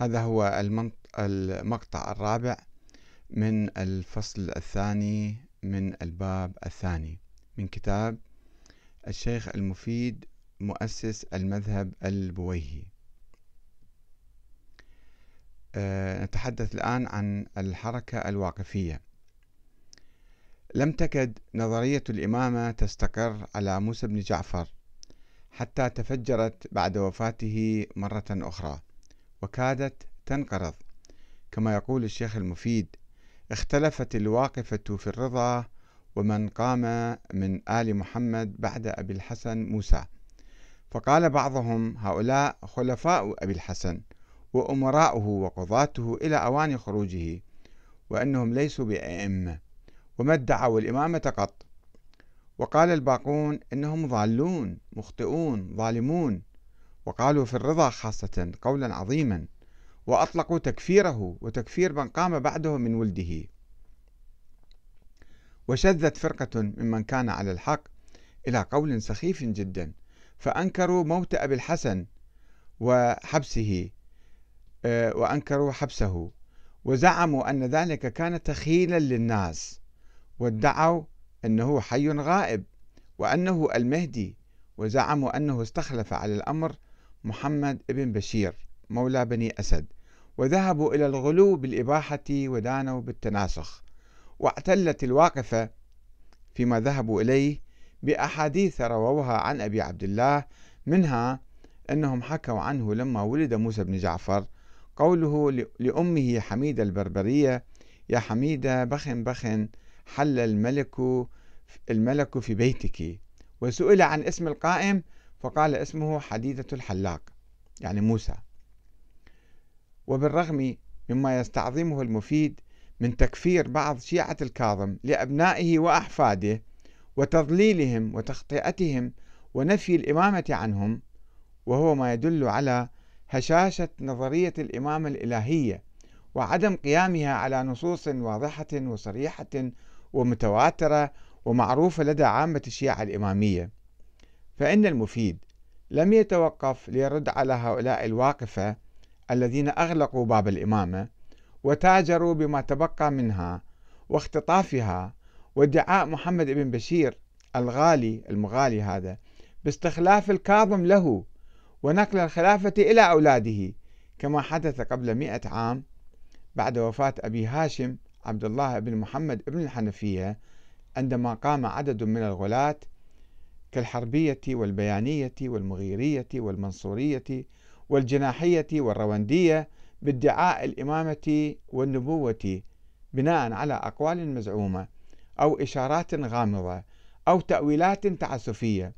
هذا هو المقطع الرابع من الفصل الثاني من الباب الثاني من كتاب الشيخ المفيد مؤسس المذهب البويهي. آه، نتحدث الآن عن الحركة الواقفية. لم تكد نظرية الإمامة تستقر على موسى بن جعفر حتى تفجرت بعد وفاته مرة أخرى. وكادت تنقرض. كما يقول الشيخ المفيد اختلفت الواقفة في الرضا ومن قام من آل محمد بعد أبي الحسن موسى. فقال بعضهم هؤلاء خلفاء أبي الحسن وأمراؤه وقضاته إلى أوان خروجه وأنهم ليسوا بأئمة وما ادعوا الإمامة قط. وقال الباقون إنهم ضالون مخطئون ظالمون. وقالوا في الرضا خاصة قولا عظيما وأطلقوا تكفيره وتكفير من قام بعده من ولده. وشذت فرقة ممن كان على الحق إلى قول سخيف جدا فأنكروا موت أبي الحسن وحبسه آه، وأنكروا حبسه. وزعموا أن ذلك كان تخيلا للناس وادعوا أنه حي غائب وأنه المهدي. وزعموا أنه استخلف على الأمر محمد بن بشير مولى بني أسد. وذهبوا إلى الغلو بالإباحة ودانوا بالتناسخ. واعتلت الواقفة فيما ذهبوا إليه بأحاديث رووها عن أبي عبد الله منها أنهم حكوا عنه لما ولد موسى بن جعفر. قوله لأمه حميدة البربرية يا حميدة بخن بخن حل الملك الملك في بيتك. وسئل عن اسم القائم فقال اسمه حديدة الحلاق يعني موسى. وبالرغم مما يستعظمه المفيد من تكفير بعض شيعة الكاظم لأبنائه وأحفاده وتضليلهم وتخطئتهم ونفي الإمامة عنهم وهو ما يدل على هشاشة نظرية الإمامة الإلهية وعدم قيامها على نصوص واضحة وصريحة ومتواترة ومعروفة لدى عامة الشيعة الإمامية. فإن المفيد لم يتوقف ليرد على هؤلاء الواقفة الذين أغلقوا باب الإمامة وتاجروا بما تبقى منها واختطافها وادعاء محمد بن بشير الغالي المغالي هذا باستخلاف الكاظم له ونقل الخلافة إلى أولاده كما حدث قبل مئة عام بعد وفاة أبي هاشم عبد الله بن محمد بن الحنفية عندما قام عدد من الغلاة كالحربية والبيانية والمغيرية والمنصورية والجناحية والروندية بادعاء الإمامة والنبوة بناء على أقوال مزعومة أو إشارات غامضة أو تأويلات تعسفية.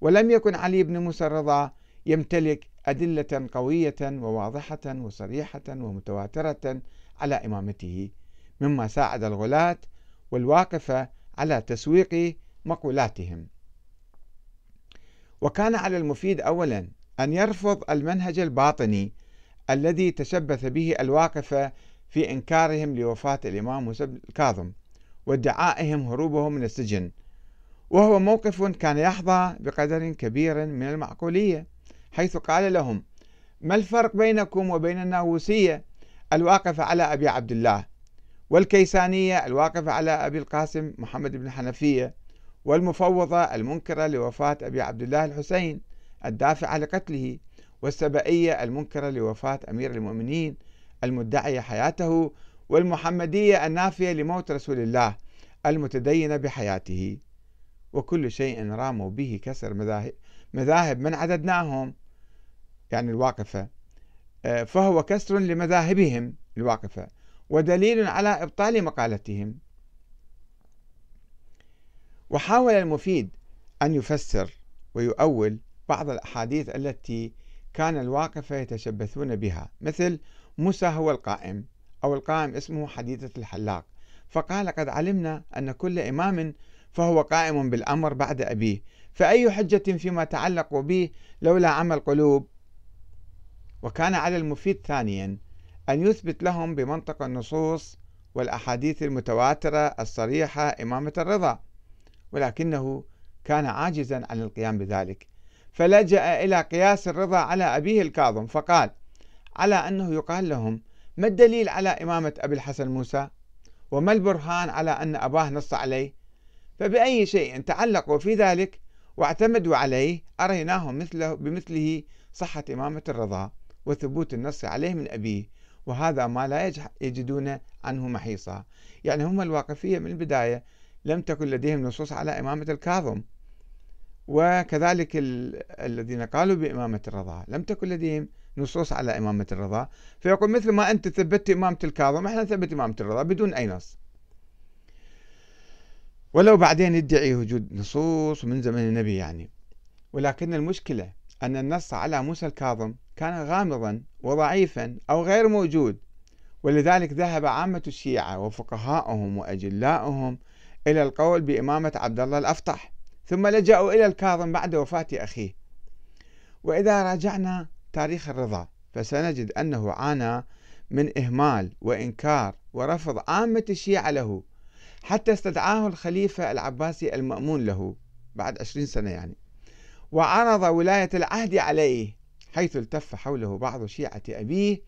ولم يكن علي بن موسى الرضا يمتلك أدلة قوية وواضحة وصريحة ومتواترة على إمامته مما ساعد الغلاة والواقفة على تسويق مقولاتهم. وكان على المفيد أولا أن يرفض المنهج الباطني الذي تشبث به الواقفة في إنكارهم لوفاة الإمام موسى الكاظم وادعائهم هروبه من السجن وهو موقف كان يحظى بقدر كبير من المعقولية حيث قال لهم ما الفرق بينكم وبين الناووسية؟ الواقفة على أبي عبد الله والكيسانية الواقفة على أبي القاسم محمد بن حنفية والمفوضة المنكرة لوفاة أبي عبد الله الحسين الدافعة لقتله والسبائية المنكرة لوفاة أمير المؤمنين المدعية حياته والمحمدية النافية لموت رسول الله المتدينة بحياته. وكل شيء راموا به كسر مذاهب, مذاهب من عددناهم. يعني الواقفة. آه، فهو كسر لمذاهبهم الواقفة ودليل على إبطال مقالتهم. وحاول المفيد أن يفسر ويؤول بعض الأحاديث التي كان الواقفة يتشبثون بها مثل موسى هو القائم أو القائم اسمه حديثة الحلاق. فقال قد علمنا أن كل إمام فهو قائم بالأمر بعد أبيه فأي حجة فيما تعلق به لولا عمل قلوب وكان على المفيد ثانيا أن يثبت لهم بمنطق النصوص والأحاديث المتواترة الصريحة إمامة الرضا. ولكنه كان عاجزا عن القيام بذلك. فلجأ إلى قياس الرضا على أبيه الكاظم فقال على أنه يقال لهم ما الدليل على إمامة أبي الحسن موسى؟ وما البرهان على أن أباه نص عليه؟ فبأي شيء تعلقوا في ذلك واعتمدوا عليه أريناهم مثله بمثله صحة إمامة الرضا وثبوت النص عليه من أبيه. وهذا ما لا يجدون عنه محيصا. يعني هم الواقفية من البداية لم تكن لديهم نصوص على إمامة الكاظم. وكذلك الذين قالوا بإمامة الرضا لم تكن لديهم نصوص على إمامة الرضا. فيقول مثل ما أنت ثبتت إمامة الكاظم إحنا نثبت إمامة الرضا بدون أي نص. ولو بعدين يدعي وجود نصوص من زمن النبي يعني. ولكن المشكلة أن النص على موسى الكاظم كان غامضا وضعيفا أو غير موجود. ولذلك ذهب عامة الشيعة وفقهاؤهم وأجلاؤهم إلى القول بإمامة عبد الله الأفطح ثم لجأوا إلى الكاظم بعد وفاة أخيه. وإذا راجعنا تاريخ الرضا فسنجد أنه عانى من إهمال وإنكار ورفض عامة الشيعة له حتى استدعاه الخليفة العباسي المأمون له بعد عشرين سنة يعني. وعرض ولاية العهد عليه حيث التف حوله بعض شيعة أبيه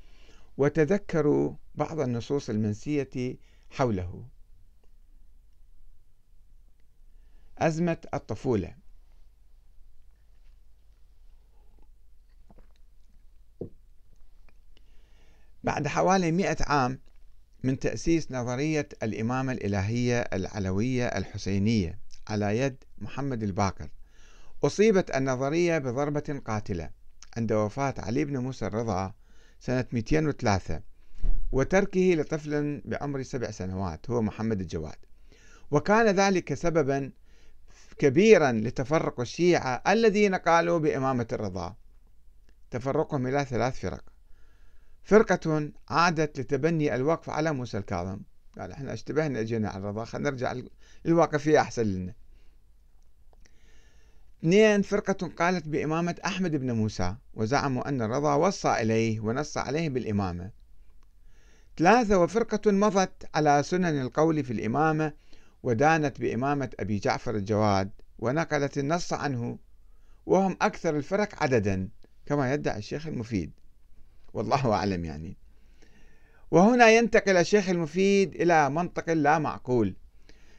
وتذكروا بعض النصوص المنسية حوله. أزمة الطفولة. بعد حوالي مئة عام من تأسيس نظرية الإمامة الإلهية العلوية الحسينية على يد محمد الباقر أصيبت النظرية بضربة قاتلة عند وفاة علي بن موسى الرضا سنة 203 وتركه لطفل بعمر سبع سنوات هو محمد الجواد. وكان ذلك سببا كبيرا لتفرق الشيعة الذين قالوا بإمامة الرضا. تفرقهم إلى ثلاث فرق. فرقة عادت لتبني الوقف على موسى الكاظم. قال إحنا اشتبهنا اجينا على الرضا خلينا نرجع للواقفية أحسن لنا. اثنين فرقة قالت بإمامة أحمد بن موسى وزعموا أن الرضا وصى إليه ونص عليه بالإمامة. ثلاثة وفرقة مضت على سنن القول في الإمامة ودانت بإمامة أبي جعفر الجواد ونقلت النص عنه وهم أكثر الفرق عددا كما يدعي الشيخ المفيد. والله أعلم يعني. وهنا ينتقل الشيخ المفيد إلى منطق لا معقول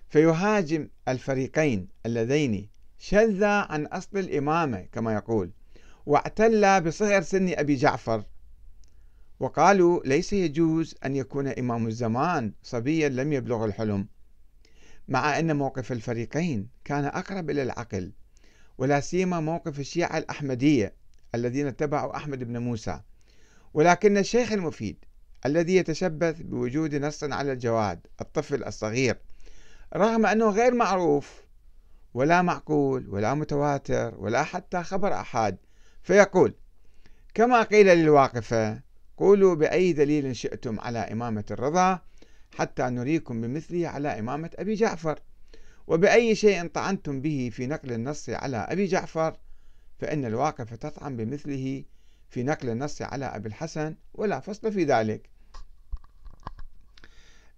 فيهاجم الفريقين اللذين شذا عن أصل الإمامة كما يقول واعتل بصغر سن أبي جعفر. وقالوا ليس يجوز أن يكون إمام الزمان صبيا لم يبلغ الحلم. مع أن موقف الفريقين كان أقرب إلى العقل ولا سيما موقف الشيعة الأحمدية الذين اتبعوا أحمد بن موسى. ولكن الشيخ المفيد الذي يتشبث بوجود نص على الجواد الطفل الصغير رغم أنه غير معروف ولا معقول ولا متواتر ولا حتى خبر أحد فيقول كما قيل للواقفة قولوا بأي دليل شئتم على إمامة الرضا حتى نريكم بمثله على إمامة أبي جعفر. وبأي شيء طعنتم به في نقل النص على أبي جعفر فإن الواقفة تطعن بمثله في نقل النص على أبي الحسن ولا فصل في ذلك.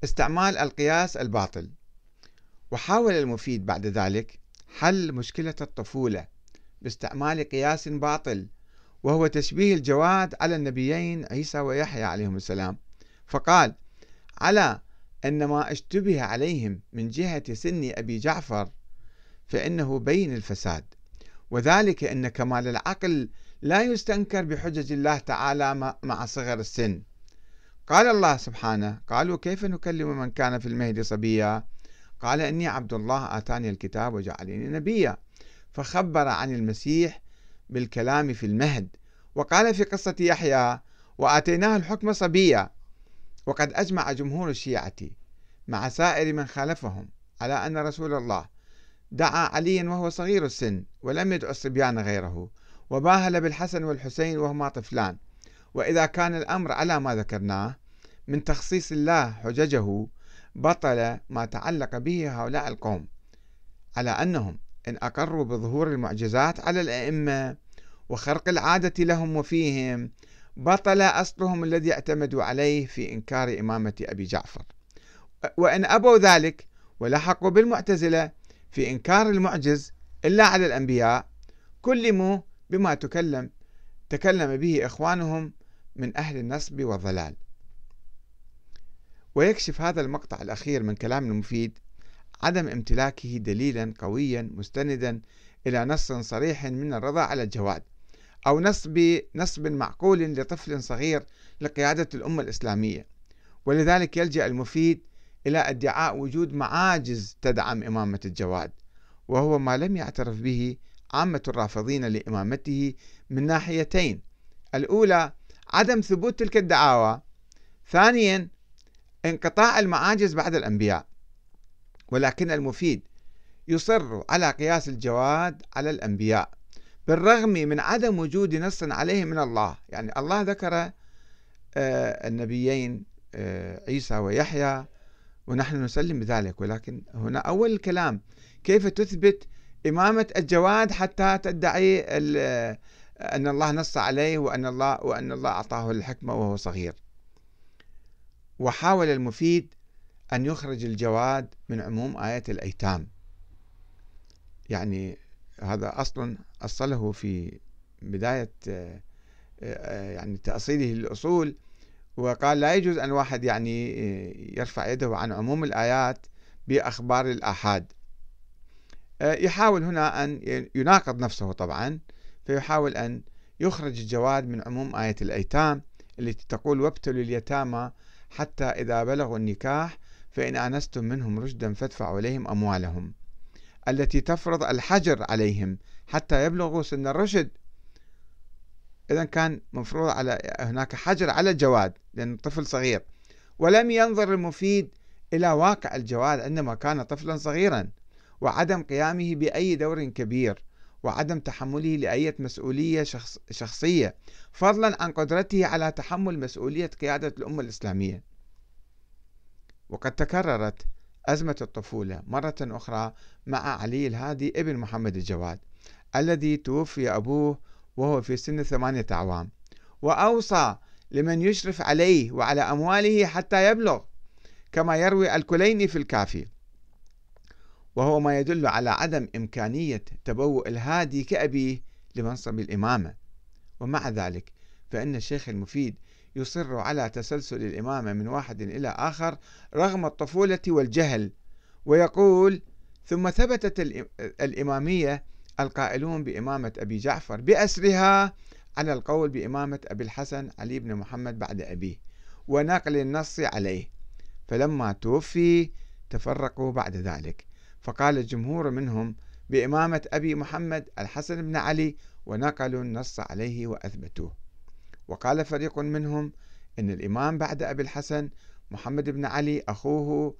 استعمال القياس الباطل. وحاول المفيد بعد ذلك حل مشكلة الطفولة باستعمال قياس باطل وهو تشبيه الجواد على النبيين عيسى ويحيى عليهم السلام. فقال على أن ما اشتبه عليهم من جهة سن أبي جعفر فإنه بين الفساد. وذلك أن كمال العقل لا يستنكر بحجج الله تعالى مع صغر السن. قال الله سبحانه قالوا كيف نكلم من كان في المهد صبيا؟ قال إني عبد الله آتاني الكتاب وجعلني نبيا. فخبر عن المسيح بالكلام في المهد. وقال في قصة يحيى وآتيناه الحكم صبيا. وقد أجمع جمهور الشيعة مع سائر من خالفهم على أن رسول الله دعا عليا وهو صغير السن ولم يدعو الصبيان غيره وباهل بالحسن والحسين وهما طفلان. وإذا كان الأمر على ما ذكرناه من تخصيص الله حججه بطل ما تعلق به هؤلاء القوم على أنهم إن أقروا بظهور المعجزات على الأئمة وخرق العادة لهم وفيهم بطل أصلهم الذي اعتمدوا عليه في إنكار إمامة أبي جعفر. وإن أبوا ذلك ولحقوا بالمعتزلة في إنكار المعجز إلا على الأنبياء كلموا بما تكلم تكلم به إخوانهم من أهل النصب والضلال. ويكشف هذا المقطع الأخير من كلام المفيد عدم امتلاكه دليلا قويا مستندا إلى نص صريح من الرضا على الجواد. أو نصب نصب معقول لطفل صغير لقيادة الأمة الإسلامية. ولذلك يلجأ المفيد إلى ادعاء وجود معاجز تدعم إمامة الجواد وهو ما لم يعترف به عامة الرافضين لإمامته من ناحيتين. الأولى عدم ثبوت تلك الدعاوى. ثانيا انقطاع المعاجز بعد الأنبياء. ولكن المفيد يصر على قياس الجواد على الأنبياء. بالرغم من عدم وجود نص عليه من الله. يعني الله ذكر آه، النبيين آه، عيسى ويحيى ونحن نسلم بذلك. ولكن هنا أول الكلام كيف تثبت إمامة الجواد حتى تدعي أن الله نص عليه وأن الله وأن الله أعطاه الحكمة وهو صغير. وحاول المفيد أن يخرج الجواد من عموم آية الأيتام. يعني هذا أصل أصله في بداية آه، آه، يعني تأصيله للأصول وقال لا يجوز أن واحد يعني آه، يرفع يده عن عموم الآيات بأخبار الآحاد. يحاول هنا أن يناقض نفسه طبعا فيحاول أن يخرج الجواد من عموم آية الأيتام التي تقول وابتلوا اليتامى حتى إذا بلغوا النكاح فإن آنستم منهم رشدا فادفعوا إليهم أموالهم. التي تفرض الحجر عليهم حتى يبلغوا سن الرشد. إذا كان مفروض على هناك حجر على الجواد لأن الطفل صغير. ولم ينظر المفيد إلى واقع الجواد عندما كان طفلا صغيرا وعدم قيامه بأي دور كبير وعدم تحمله لأية مسؤولية شخص شخصية فضلا عن قدرته على تحمل مسؤولية قيادة الأمة الإسلامية. وقد تكررت أزمة الطفولة مرة أخرى مع علي الهادي ابن محمد الجواد الذي توفي أبوه وهو في سن ثمانية أعوام وأوصى لمن يشرف عليه وعلى أمواله حتى يبلغ كما يروي الكليني في الكافي. وهو ما يدل على عدم إمكانية تبوء الهادي كأبيه لمنصب الإمامة. ومع ذلك فإن الشيخ المفيد يصر على تسلسل الإمامة من واحد إلى آخر رغم الطفولة والجهل ويقول ثم ثبتت الإمامية القائلون بإمامة أبي جعفر بأسرها على القول بإمامة أبي الحسن علي بن محمد بعد أبيه ونقل النص عليه فلما توفي تفرقوا بعد ذلك فقال الجمهور منهم بإمامة أبي محمد الحسن بن علي ونقلوا النص عليه وأثبتوه. وقال فريق منهم إن الإمام بعد أبي الحسن محمد بن علي أخوه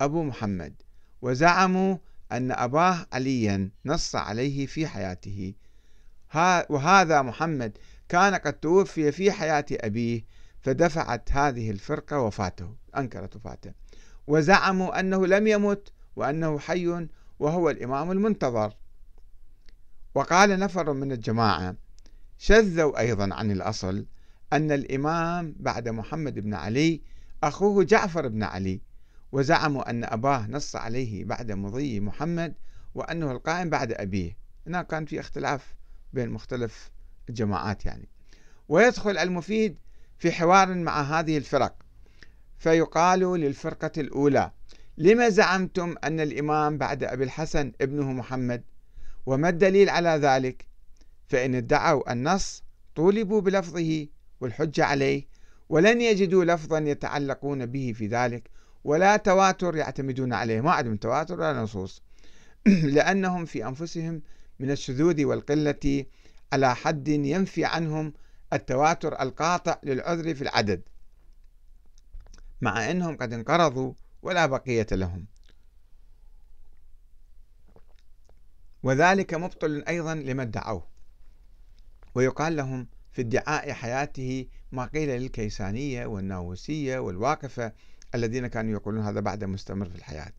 أبو محمد وزعموا أن أباه عليا نص عليه في حياته. وهذا محمد كان قد توفي في حياة أبيه فدفعت هذه الفرقة وفاته أنكرت وفاته. وزعموا أنه لم يمت وأنه حي وهو الإمام المنتظر. وقال نفر من الجماعة شذوا أيضا عن الأصل أن الإمام بعد محمد بن علي أخوه جعفر بن علي وزعموا أن أباه نص عليه بعد مضي محمد وأنه القائم بعد أبيه. هنا كان في اختلاف بين مختلف الجماعات يعني. ويدخل المفيد في حوار مع هذه الفرق فيقال للفرقة الأولى لما زعمتم أن الإمام بعد أبي الحسن ابنه محمد؟ وما الدليل على ذلك؟ فإن ادعوا النص طولبوا بلفظه والحجة عليه ولن يجدوا لفظا يتعلقون به في ذلك ولا تواتر يعتمدون عليه. ما عندهم تواتر ولا نصوص. لأنهم في أنفسهم من الشذوذ والقلة على حد ينفي عنهم التواتر القاطع للعذر في العدد مع أنهم قد انقرضوا ولا بقية لهم. وذلك مبطل أيضا لما ادعوه ويقال لهم في ادعاء حياته ما قيل للكيسانية والناووسية والواقفة الذين كانوا يقولون هذا بعد مستمر في الحياة.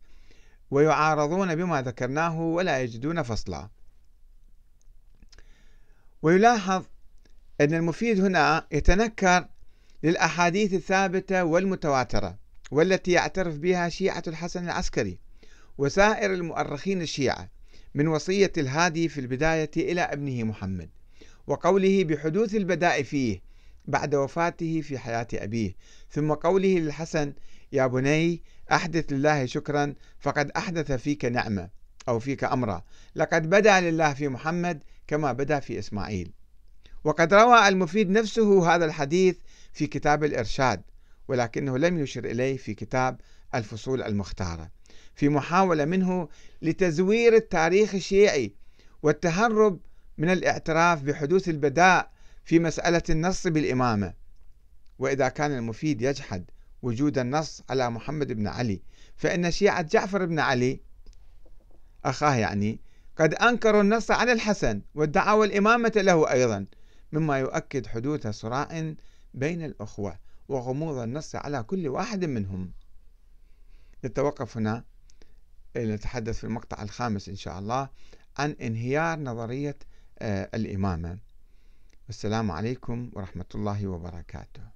ويعارضون بما ذكرناه ولا يجدون فصلا. ويلاحظ أن المفيد هنا يتنكر للأحاديث الثابتة والمتواترة والتي يعترف بها شيعة الحسن العسكري وسائر المؤرخين الشيعة من وصية الهادي في البداية إلى ابنه محمد. وقوله بحدوث البداء فيه بعد وفاته في حياة أبيه. ثم قوله للحسن يا بني أحدث لله شكرا فقد أحدث فيك نعمة أو فيك أمرا. لقد بدا لله في محمد كما بدا في إسماعيل. وقد روى المفيد نفسه هذا الحديث في كتاب الإرشاد ولكنه لم يشر إليه في كتاب الفصول المختارة. في محاولة منه لتزوير التاريخ الشيعي والتهرب من الاعتراف بحدوث البداء في مسألة النص بالإمامة. وإذا كان المفيد يجحد وجود النص على محمد بن علي فإن شيعة جعفر بن علي أخاه يعني قد أنكروا النص على الحسن وادعوا الإمامة له أيضا مما يؤكد حدوث صراع بين الأخوة وغموض النص على كل واحد منهم. نتوقف هنا. نتحدث في المقطع الخامس إن شاء الله عن انهيار نظرية الإمامة. والسلام عليكم ورحمة الله وبركاته.